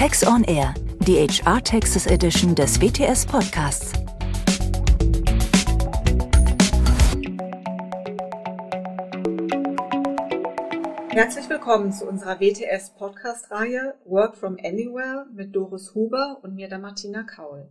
Tax on Air, die HR Texas Edition des WTS Podcasts. Herzlich willkommen zu unserer WTS Podcast-Reihe Work from Anywhere mit Doris Huber und mir der Martina Kaul.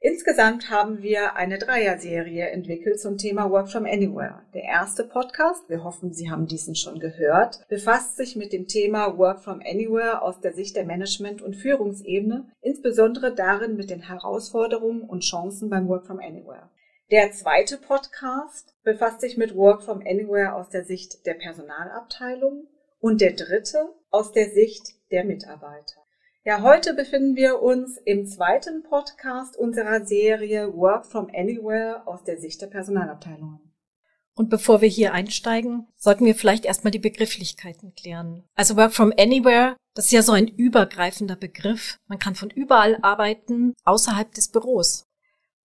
Insgesamt haben wir eine Dreier-Serie entwickelt zum Thema Work from Anywhere. Der erste Podcast, wir hoffen, Sie haben diesen schon gehört, befasst sich mit dem Thema Work from Anywhere aus der Sicht der Management- und Führungsebene, insbesondere darin mit den Herausforderungen und Chancen beim Work from Anywhere. Der zweite Podcast befasst sich mit Work from Anywhere aus der Sicht der Personalabteilung und der dritte aus der Sicht der Mitarbeiter. Ja, heute befinden wir uns im zweiten Podcast unserer Serie Work from Anywhere aus der Sicht der Personalabteilungen. Und bevor wir hier einsteigen, sollten wir vielleicht erstmal die Begrifflichkeiten klären. Also Work from Anywhere, das ist ja so ein übergreifender Begriff. Man kann von überall arbeiten, außerhalb des Büros.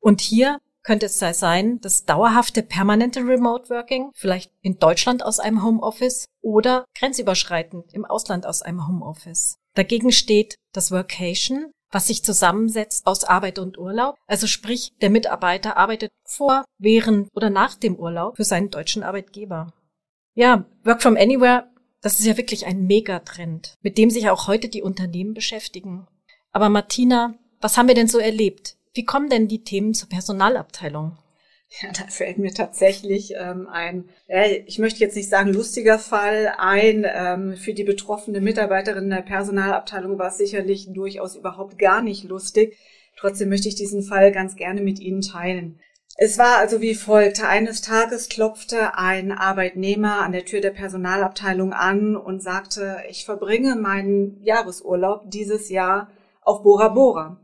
Und hier könnte es sein, das dauerhafte permanente Remote Working, vielleicht in Deutschland aus einem Homeoffice oder grenzüberschreitend im Ausland aus einem Homeoffice. Dagegen steht das Workation, was sich zusammensetzt aus Arbeit und Urlaub. Also sprich, der Mitarbeiter arbeitet vor, während oder nach dem Urlaub für seinen deutschen Arbeitgeber. Ja, Work from Anywhere, das ist ja wirklich ein Megatrend, mit dem sich auch heute die Unternehmen beschäftigen. Aber Martina, was haben wir denn so erlebt? Wie kommen denn die Themen zur Personalabteilung? Ja, da fällt mir tatsächlich ähm, ein, ja, ich möchte jetzt nicht sagen lustiger Fall ein. Ähm, für die betroffene Mitarbeiterin der Personalabteilung war es sicherlich durchaus überhaupt gar nicht lustig. Trotzdem möchte ich diesen Fall ganz gerne mit Ihnen teilen. Es war also wie folgt. Eines Tages klopfte ein Arbeitnehmer an der Tür der Personalabteilung an und sagte, ich verbringe meinen Jahresurlaub dieses Jahr auf Bora Bora.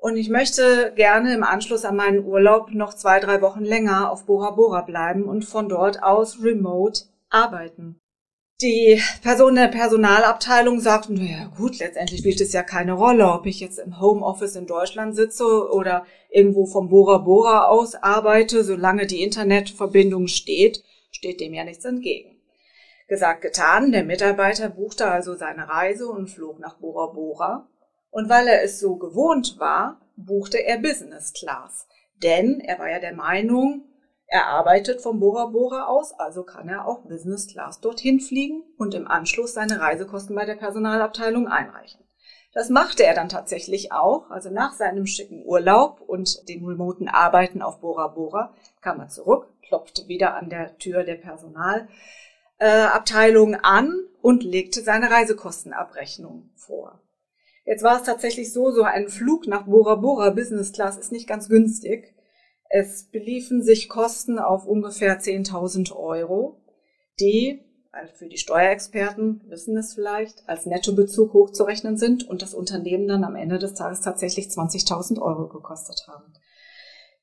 Und ich möchte gerne im Anschluss an meinen Urlaub noch zwei, drei Wochen länger auf Bora Bora bleiben und von dort aus remote arbeiten. Die Person der Personalabteilung sagt, naja gut, letztendlich spielt es ja keine Rolle, ob ich jetzt im Homeoffice in Deutschland sitze oder irgendwo vom Bora Bora aus arbeite, solange die Internetverbindung steht, steht dem ja nichts entgegen. Gesagt, getan, der Mitarbeiter buchte also seine Reise und flog nach Bora Bora und weil er es so gewohnt war, buchte er Business Class. Denn er war ja der Meinung, er arbeitet vom Bora Bora aus, also kann er auch Business Class dorthin fliegen und im Anschluss seine Reisekosten bei der Personalabteilung einreichen. Das machte er dann tatsächlich auch. Also nach seinem schicken Urlaub und dem remoten Arbeiten auf Bora Bora kam er zurück, klopfte wieder an der Tür der Personalabteilung an und legte seine Reisekostenabrechnung vor. Jetzt war es tatsächlich so, so ein Flug nach Bora Bora Business Class ist nicht ganz günstig. Es beliefen sich Kosten auf ungefähr 10.000 Euro, die also für die Steuerexperten wissen es vielleicht, als Nettobezug hochzurechnen sind und das Unternehmen dann am Ende des Tages tatsächlich 20.000 Euro gekostet haben.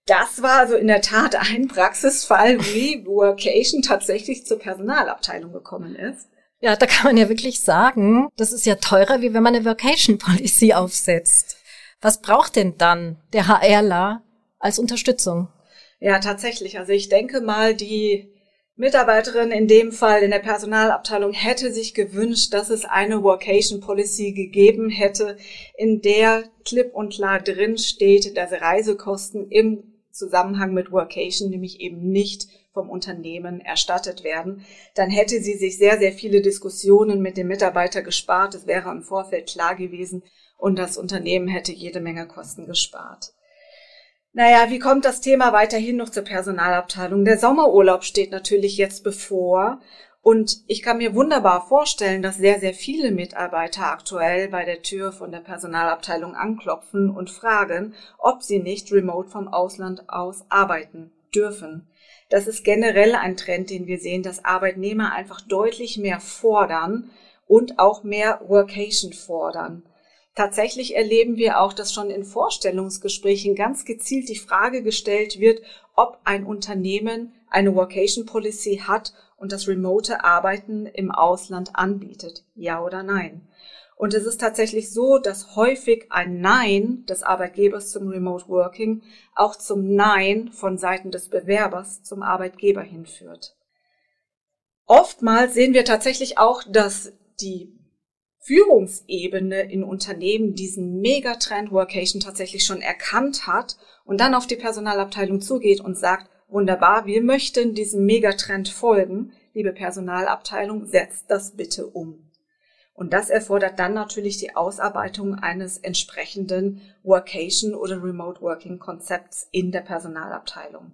Das war also in der Tat ein Praxisfall, wie Workation tatsächlich zur Personalabteilung gekommen ist. Ja, da kann man ja wirklich sagen, das ist ja teurer, wie wenn man eine Vacation Policy aufsetzt. Was braucht denn dann der HRler als Unterstützung? Ja, tatsächlich. Also ich denke mal, die Mitarbeiterin in dem Fall in der Personalabteilung hätte sich gewünscht, dass es eine Workation Policy gegeben hätte, in der klipp und klar drin steht, dass Reisekosten im Zusammenhang mit Workation nämlich eben nicht vom Unternehmen erstattet werden, dann hätte sie sich sehr, sehr viele Diskussionen mit dem Mitarbeiter gespart. Es wäre im Vorfeld klar gewesen und das Unternehmen hätte jede Menge Kosten gespart. Naja, wie kommt das Thema weiterhin noch zur Personalabteilung? Der Sommerurlaub steht natürlich jetzt bevor und ich kann mir wunderbar vorstellen, dass sehr, sehr viele Mitarbeiter aktuell bei der Tür von der Personalabteilung anklopfen und fragen, ob sie nicht remote vom Ausland aus arbeiten dürfen. Das ist generell ein Trend, den wir sehen, dass Arbeitnehmer einfach deutlich mehr fordern und auch mehr Workation fordern. Tatsächlich erleben wir auch, dass schon in Vorstellungsgesprächen ganz gezielt die Frage gestellt wird, ob ein Unternehmen eine Workation Policy hat und das remote Arbeiten im Ausland anbietet. Ja oder nein? Und es ist tatsächlich so, dass häufig ein Nein des Arbeitgebers zum Remote Working auch zum Nein von Seiten des Bewerbers zum Arbeitgeber hinführt. Oftmals sehen wir tatsächlich auch, dass die Führungsebene in Unternehmen diesen Megatrend Workation tatsächlich schon erkannt hat und dann auf die Personalabteilung zugeht und sagt, wunderbar, wir möchten diesem Megatrend folgen, liebe Personalabteilung, setzt das bitte um. Und das erfordert dann natürlich die Ausarbeitung eines entsprechenden Workation oder Remote Working Konzepts in der Personalabteilung.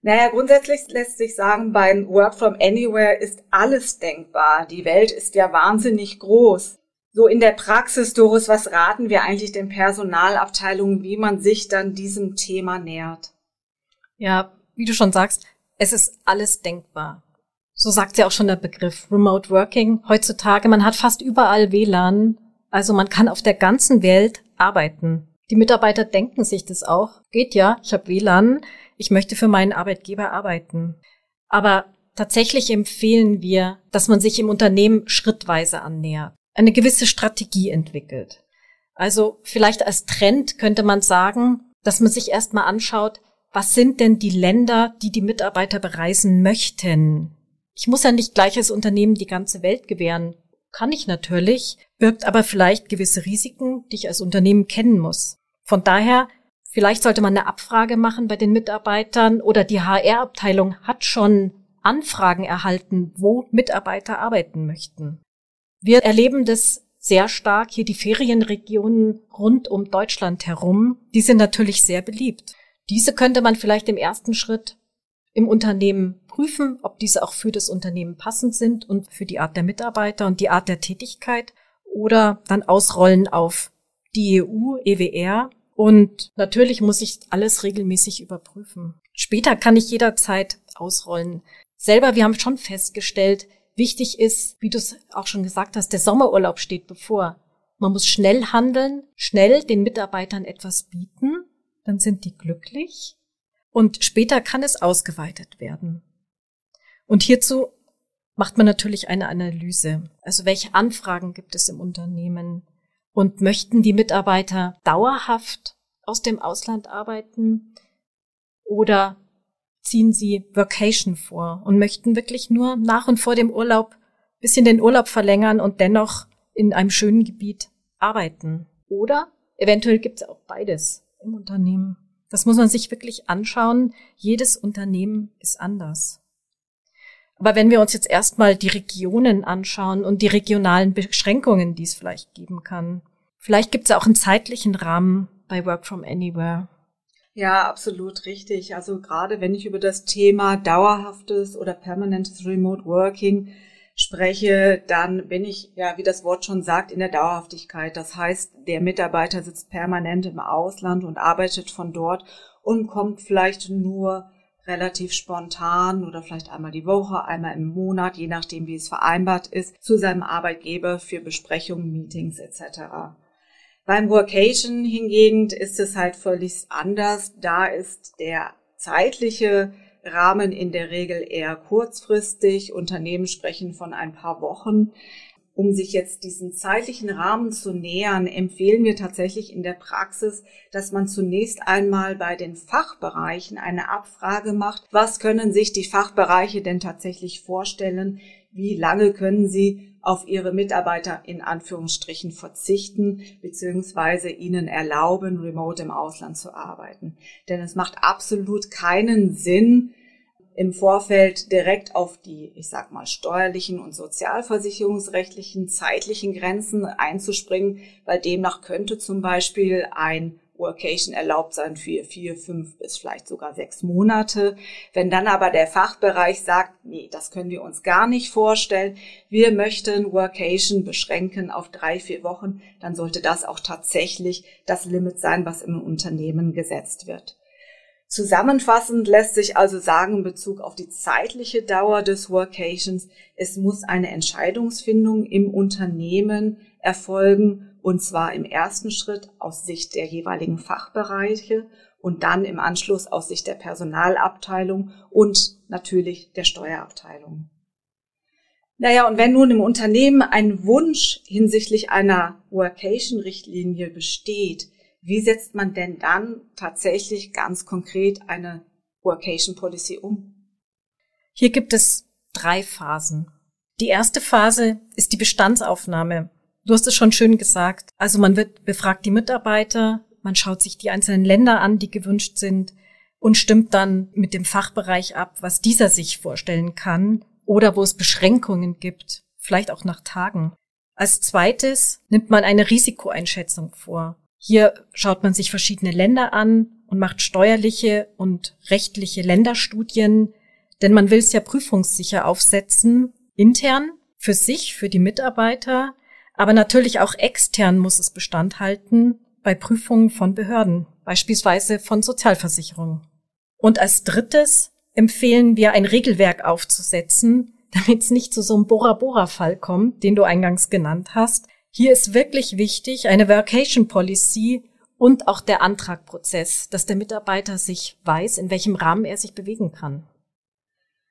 Naja, grundsätzlich lässt sich sagen, beim Work from Anywhere ist alles denkbar. Die Welt ist ja wahnsinnig groß. So in der Praxis, Doris, was raten wir eigentlich den Personalabteilungen, wie man sich dann diesem Thema nähert? Ja, wie du schon sagst, es ist alles denkbar. So sagt ja auch schon der Begriff Remote Working. Heutzutage, man hat fast überall WLAN, also man kann auf der ganzen Welt arbeiten. Die Mitarbeiter denken sich das auch. Geht ja, ich habe WLAN, ich möchte für meinen Arbeitgeber arbeiten. Aber tatsächlich empfehlen wir, dass man sich im Unternehmen schrittweise annähert, eine gewisse Strategie entwickelt. Also vielleicht als Trend könnte man sagen, dass man sich erstmal anschaut, was sind denn die Länder, die die Mitarbeiter bereisen möchten? Ich muss ja nicht gleich als Unternehmen die ganze Welt gewähren. Kann ich natürlich, birgt aber vielleicht gewisse Risiken, die ich als Unternehmen kennen muss. Von daher Vielleicht sollte man eine Abfrage machen bei den Mitarbeitern oder die HR-Abteilung hat schon Anfragen erhalten, wo Mitarbeiter arbeiten möchten. Wir erleben das sehr stark hier die Ferienregionen rund um Deutschland herum. Die sind natürlich sehr beliebt. Diese könnte man vielleicht im ersten Schritt im Unternehmen prüfen, ob diese auch für das Unternehmen passend sind und für die Art der Mitarbeiter und die Art der Tätigkeit oder dann ausrollen auf die EU, EWR und natürlich muss ich alles regelmäßig überprüfen. Später kann ich jederzeit ausrollen. Selber, wir haben schon festgestellt, wichtig ist, wie du es auch schon gesagt hast, der Sommerurlaub steht bevor. Man muss schnell handeln, schnell den Mitarbeitern etwas bieten, dann sind die glücklich und später kann es ausgeweitet werden. Und hierzu macht man natürlich eine Analyse. Also welche Anfragen gibt es im Unternehmen? Und möchten die Mitarbeiter dauerhaft aus dem Ausland arbeiten oder ziehen sie Vacation vor und möchten wirklich nur nach und vor dem Urlaub bisschen den Urlaub verlängern und dennoch in einem schönen Gebiet arbeiten. Oder eventuell gibt es auch beides im Unternehmen. Das muss man sich wirklich anschauen. Jedes Unternehmen ist anders. Aber wenn wir uns jetzt erstmal die Regionen anschauen und die regionalen Beschränkungen, die es vielleicht geben kann, vielleicht gibt es auch einen zeitlichen Rahmen bei Work from Anywhere. Ja, absolut richtig. Also gerade wenn ich über das Thema dauerhaftes oder permanentes Remote Working spreche, dann bin ich, ja, wie das Wort schon sagt, in der Dauerhaftigkeit. Das heißt, der Mitarbeiter sitzt permanent im Ausland und arbeitet von dort und kommt vielleicht nur relativ spontan oder vielleicht einmal die Woche, einmal im Monat, je nachdem, wie es vereinbart ist, zu seinem Arbeitgeber für Besprechungen, Meetings etc. Beim Workation hingegen ist es halt völlig anders. Da ist der zeitliche Rahmen in der Regel eher kurzfristig. Unternehmen sprechen von ein paar Wochen. Um sich jetzt diesen zeitlichen Rahmen zu nähern, empfehlen wir tatsächlich in der Praxis, dass man zunächst einmal bei den Fachbereichen eine Abfrage macht. Was können sich die Fachbereiche denn tatsächlich vorstellen? Wie lange können sie auf ihre Mitarbeiter in Anführungsstrichen verzichten, beziehungsweise ihnen erlauben, remote im Ausland zu arbeiten? Denn es macht absolut keinen Sinn, im Vorfeld direkt auf die, ich sag mal, steuerlichen und sozialversicherungsrechtlichen zeitlichen Grenzen einzuspringen, weil demnach könnte zum Beispiel ein Workation erlaubt sein für vier, fünf bis vielleicht sogar sechs Monate. Wenn dann aber der Fachbereich sagt, nee, das können wir uns gar nicht vorstellen, wir möchten Workation beschränken auf drei, vier Wochen, dann sollte das auch tatsächlich das Limit sein, was im Unternehmen gesetzt wird. Zusammenfassend lässt sich also sagen in Bezug auf die zeitliche Dauer des Workations, es muss eine Entscheidungsfindung im Unternehmen erfolgen und zwar im ersten Schritt aus Sicht der jeweiligen Fachbereiche und dann im Anschluss aus Sicht der Personalabteilung und natürlich der Steuerabteilung. Naja, und wenn nun im Unternehmen ein Wunsch hinsichtlich einer Workation-Richtlinie besteht, wie setzt man denn dann tatsächlich ganz konkret eine Workation Policy um? Hier gibt es drei Phasen. Die erste Phase ist die Bestandsaufnahme. Du hast es schon schön gesagt. Also man wird befragt die Mitarbeiter, man schaut sich die einzelnen Länder an, die gewünscht sind und stimmt dann mit dem Fachbereich ab, was dieser sich vorstellen kann oder wo es Beschränkungen gibt, vielleicht auch nach Tagen. Als zweites nimmt man eine Risikoeinschätzung vor. Hier schaut man sich verschiedene Länder an und macht steuerliche und rechtliche Länderstudien, denn man will es ja prüfungssicher aufsetzen, intern, für sich, für die Mitarbeiter, aber natürlich auch extern muss es Bestand halten bei Prüfungen von Behörden, beispielsweise von Sozialversicherungen. Und als drittes empfehlen wir ein Regelwerk aufzusetzen, damit es nicht zu so einem Bora-Bora-Fall kommt, den du eingangs genannt hast. Hier ist wirklich wichtig eine Vacation Policy und auch der Antragprozess, dass der Mitarbeiter sich weiß, in welchem Rahmen er sich bewegen kann.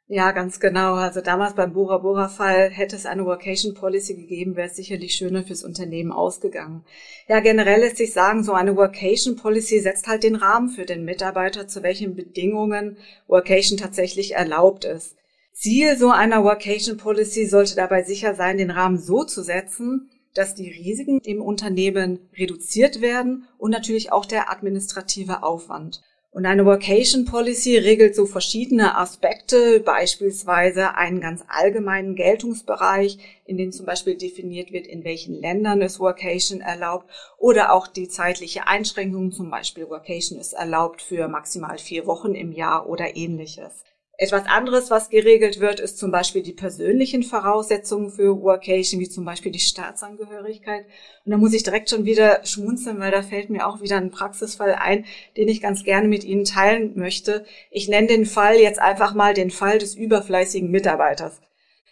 Ja, ganz genau. Also damals beim Bora Bora Fall hätte es eine Workation Policy gegeben, wäre es sicherlich schöner fürs Unternehmen ausgegangen. Ja, generell lässt sich sagen, so eine Workation Policy setzt halt den Rahmen für den Mitarbeiter, zu welchen Bedingungen Workation tatsächlich erlaubt ist. Ziel so einer Workation Policy sollte dabei sicher sein, den Rahmen so zu setzen, dass die Risiken im Unternehmen reduziert werden und natürlich auch der administrative Aufwand. Und eine Workation Policy regelt so verschiedene Aspekte, beispielsweise einen ganz allgemeinen Geltungsbereich, in dem zum Beispiel definiert wird, in welchen Ländern ist Workation erlaubt oder auch die zeitliche Einschränkung, zum Beispiel Workation ist erlaubt für maximal vier Wochen im Jahr oder ähnliches. Etwas anderes, was geregelt wird, ist zum Beispiel die persönlichen Voraussetzungen für Workation, wie zum Beispiel die Staatsangehörigkeit. Und da muss ich direkt schon wieder schmunzeln, weil da fällt mir auch wieder ein Praxisfall ein, den ich ganz gerne mit Ihnen teilen möchte. Ich nenne den Fall jetzt einfach mal den Fall des überfleißigen Mitarbeiters.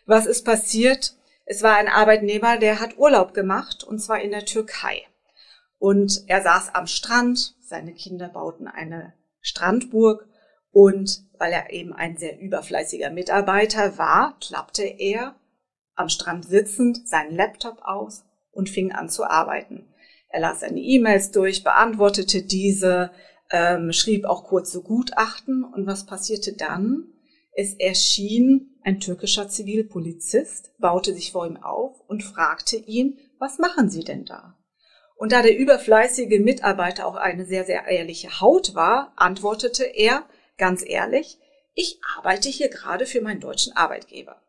Was ist passiert? Es war ein Arbeitnehmer, der hat Urlaub gemacht, und zwar in der Türkei. Und er saß am Strand, seine Kinder bauten eine Strandburg und weil er eben ein sehr überfleißiger Mitarbeiter war, klappte er am Strand sitzend seinen Laptop aus und fing an zu arbeiten. Er las seine E-Mails durch, beantwortete diese, ähm, schrieb auch kurze Gutachten. Und was passierte dann? Es erschien ein türkischer Zivilpolizist, baute sich vor ihm auf und fragte ihn, was machen Sie denn da? Und da der überfleißige Mitarbeiter auch eine sehr, sehr ehrliche Haut war, antwortete er, Ganz ehrlich, ich arbeite hier gerade für meinen deutschen Arbeitgeber.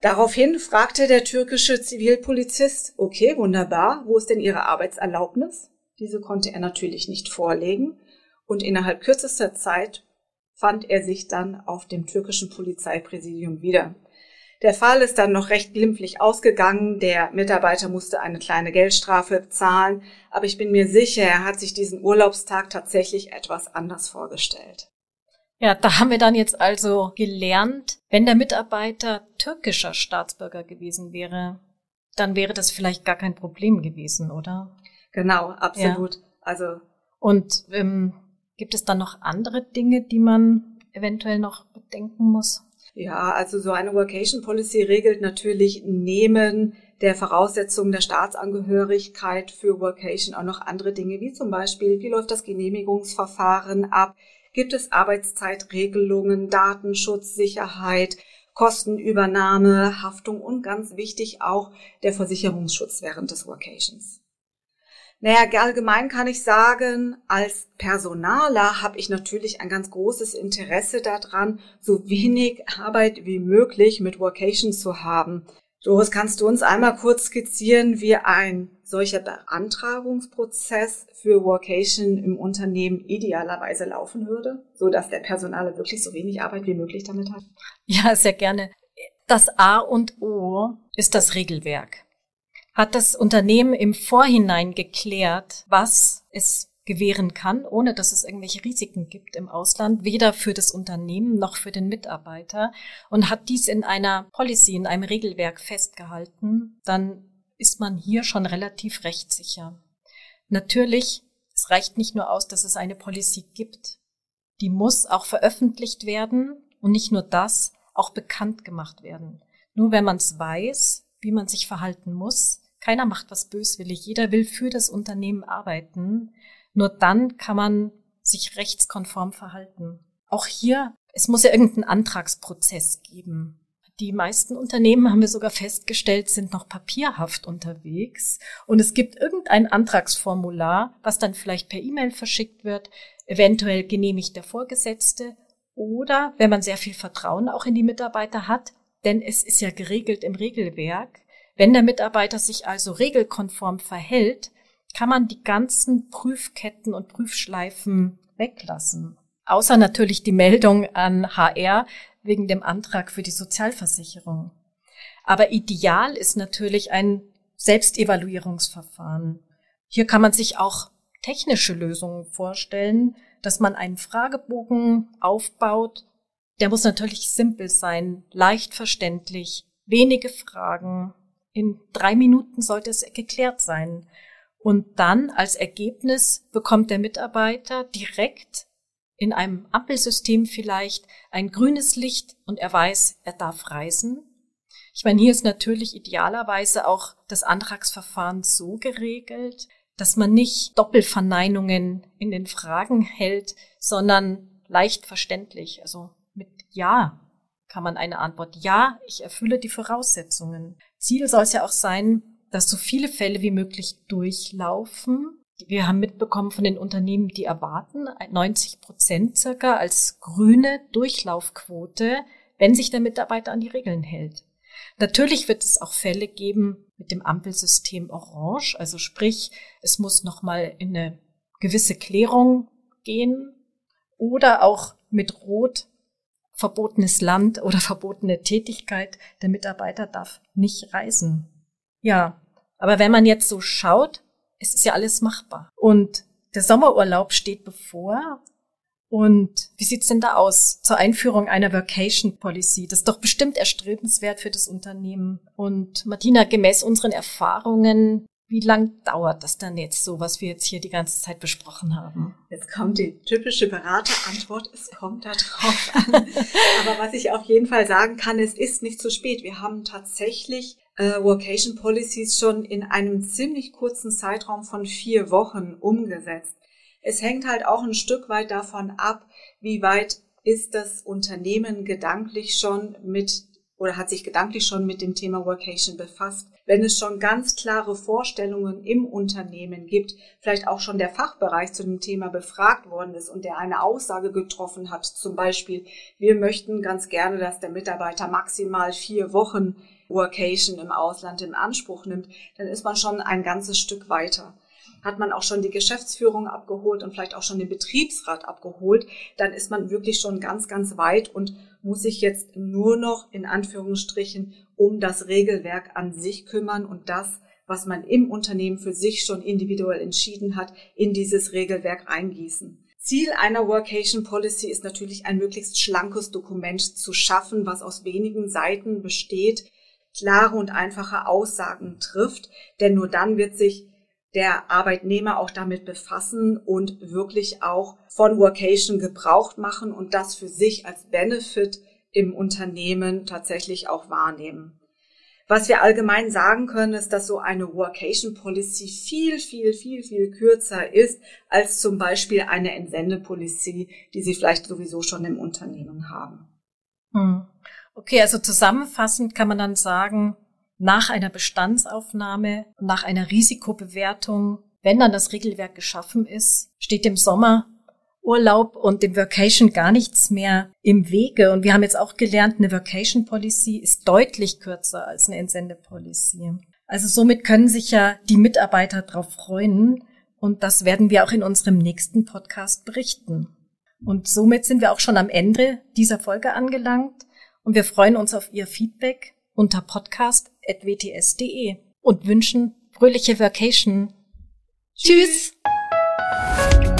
Daraufhin fragte der türkische Zivilpolizist, okay, wunderbar, wo ist denn Ihre Arbeitserlaubnis? Diese konnte er natürlich nicht vorlegen und innerhalb kürzester Zeit fand er sich dann auf dem türkischen Polizeipräsidium wieder. Der Fall ist dann noch recht glimpflich ausgegangen. Der Mitarbeiter musste eine kleine Geldstrafe zahlen, aber ich bin mir sicher, er hat sich diesen Urlaubstag tatsächlich etwas anders vorgestellt. Ja, da haben wir dann jetzt also gelernt, wenn der Mitarbeiter türkischer Staatsbürger gewesen wäre, dann wäre das vielleicht gar kein Problem gewesen, oder? Genau, absolut. Ja. Also und ähm, gibt es dann noch andere Dinge, die man eventuell noch bedenken muss? Ja, also so eine Workation Policy regelt natürlich neben der Voraussetzung der Staatsangehörigkeit für Workation auch noch andere Dinge, wie zum Beispiel, wie läuft das Genehmigungsverfahren ab, gibt es Arbeitszeitregelungen, Datenschutz, Sicherheit, Kostenübernahme, Haftung und ganz wichtig auch der Versicherungsschutz während des Workations. Naja, allgemein kann ich sagen, als Personaler habe ich natürlich ein ganz großes Interesse daran, so wenig Arbeit wie möglich mit Workation zu haben. Doris, kannst du uns einmal kurz skizzieren, wie ein solcher Beantragungsprozess für Workation im Unternehmen idealerweise laufen würde, so dass der Personale wirklich so wenig Arbeit wie möglich damit hat? Ja, sehr gerne. Das A und O ist das Regelwerk. Hat das Unternehmen im Vorhinein geklärt, was es gewähren kann, ohne dass es irgendwelche Risiken gibt im Ausland, weder für das Unternehmen noch für den Mitarbeiter und hat dies in einer Policy, in einem Regelwerk festgehalten, dann ist man hier schon relativ rechtssicher. Natürlich, es reicht nicht nur aus, dass es eine Policy gibt. Die muss auch veröffentlicht werden und nicht nur das, auch bekannt gemacht werden. Nur wenn man es weiß, wie man sich verhalten muss, keiner macht was böswillig, jeder will für das Unternehmen arbeiten, nur dann kann man sich rechtskonform verhalten. Auch hier, es muss ja irgendeinen Antragsprozess geben. Die meisten Unternehmen, haben wir sogar festgestellt, sind noch papierhaft unterwegs. Und es gibt irgendein Antragsformular, was dann vielleicht per E-Mail verschickt wird, eventuell genehmigt der Vorgesetzte oder, wenn man sehr viel Vertrauen auch in die Mitarbeiter hat, denn es ist ja geregelt im Regelwerk, wenn der Mitarbeiter sich also regelkonform verhält, kann man die ganzen Prüfketten und Prüfschleifen weglassen. Außer natürlich die Meldung an HR wegen dem Antrag für die Sozialversicherung. Aber ideal ist natürlich ein Selbstevaluierungsverfahren. Hier kann man sich auch technische Lösungen vorstellen, dass man einen Fragebogen aufbaut. Der muss natürlich simpel sein, leicht verständlich, wenige Fragen. In drei Minuten sollte es geklärt sein. Und dann als Ergebnis bekommt der Mitarbeiter direkt in einem Ampelsystem vielleicht ein grünes Licht und er weiß, er darf reisen. Ich meine, hier ist natürlich idealerweise auch das Antragsverfahren so geregelt, dass man nicht Doppelverneinungen in den Fragen hält, sondern leicht verständlich. Also mit Ja kann man eine Antwort. Ja, ich erfülle die Voraussetzungen. Ziel soll es ja auch sein, dass so viele Fälle wie möglich durchlaufen. Wir haben mitbekommen von den Unternehmen, die erwarten 90 Prozent circa als grüne Durchlaufquote, wenn sich der Mitarbeiter an die Regeln hält. Natürlich wird es auch Fälle geben mit dem Ampelsystem Orange, also sprich, es muss nochmal in eine gewisse Klärung gehen oder auch mit Rot verbotenes Land oder verbotene Tätigkeit. Der Mitarbeiter darf nicht reisen. Ja, aber wenn man jetzt so schaut, es ist ja alles machbar. Und der Sommerurlaub steht bevor. Und wie sieht's denn da aus zur Einführung einer Vacation Policy? Das ist doch bestimmt erstrebenswert für das Unternehmen. Und Martina, gemäß unseren Erfahrungen, wie lang dauert das dann jetzt so, was wir jetzt hier die ganze Zeit besprochen haben? Jetzt kommt die typische Beraterantwort, es kommt da drauf an. Aber was ich auf jeden Fall sagen kann, es ist nicht zu spät. Wir haben tatsächlich äh, Workation Policies schon in einem ziemlich kurzen Zeitraum von vier Wochen umgesetzt. Es hängt halt auch ein Stück weit davon ab, wie weit ist das Unternehmen gedanklich schon mit oder hat sich gedanklich schon mit dem Thema Workation befasst. Wenn es schon ganz klare Vorstellungen im Unternehmen gibt, vielleicht auch schon der Fachbereich zu dem Thema befragt worden ist und der eine Aussage getroffen hat, zum Beispiel, wir möchten ganz gerne, dass der Mitarbeiter maximal vier Wochen Workation im Ausland in Anspruch nimmt, dann ist man schon ein ganzes Stück weiter hat man auch schon die Geschäftsführung abgeholt und vielleicht auch schon den Betriebsrat abgeholt, dann ist man wirklich schon ganz, ganz weit und muss sich jetzt nur noch in Anführungsstrichen um das Regelwerk an sich kümmern und das, was man im Unternehmen für sich schon individuell entschieden hat, in dieses Regelwerk eingießen. Ziel einer Workation Policy ist natürlich ein möglichst schlankes Dokument zu schaffen, was aus wenigen Seiten besteht, klare und einfache Aussagen trifft, denn nur dann wird sich der Arbeitnehmer auch damit befassen und wirklich auch von Workation Gebrauch machen und das für sich als Benefit im Unternehmen tatsächlich auch wahrnehmen. Was wir allgemein sagen können, ist, dass so eine Workation Policy viel, viel, viel, viel kürzer ist als zum Beispiel eine Entsendepolicy, die Sie vielleicht sowieso schon im Unternehmen haben. Hm. Okay, also zusammenfassend kann man dann sagen, nach einer Bestandsaufnahme, nach einer Risikobewertung, wenn dann das Regelwerk geschaffen ist, steht dem Sommer Urlaub und dem Vacation gar nichts mehr im Wege. Und wir haben jetzt auch gelernt, eine Vacation Policy ist deutlich kürzer als eine Entsendepolicy. Also somit können sich ja die Mitarbeiter darauf freuen. Und das werden wir auch in unserem nächsten Podcast berichten. Und somit sind wir auch schon am Ende dieser Folge angelangt. Und wir freuen uns auf Ihr Feedback unter podcast.wts.de und wünschen fröhliche Vacation. Tschüss! Tschüss.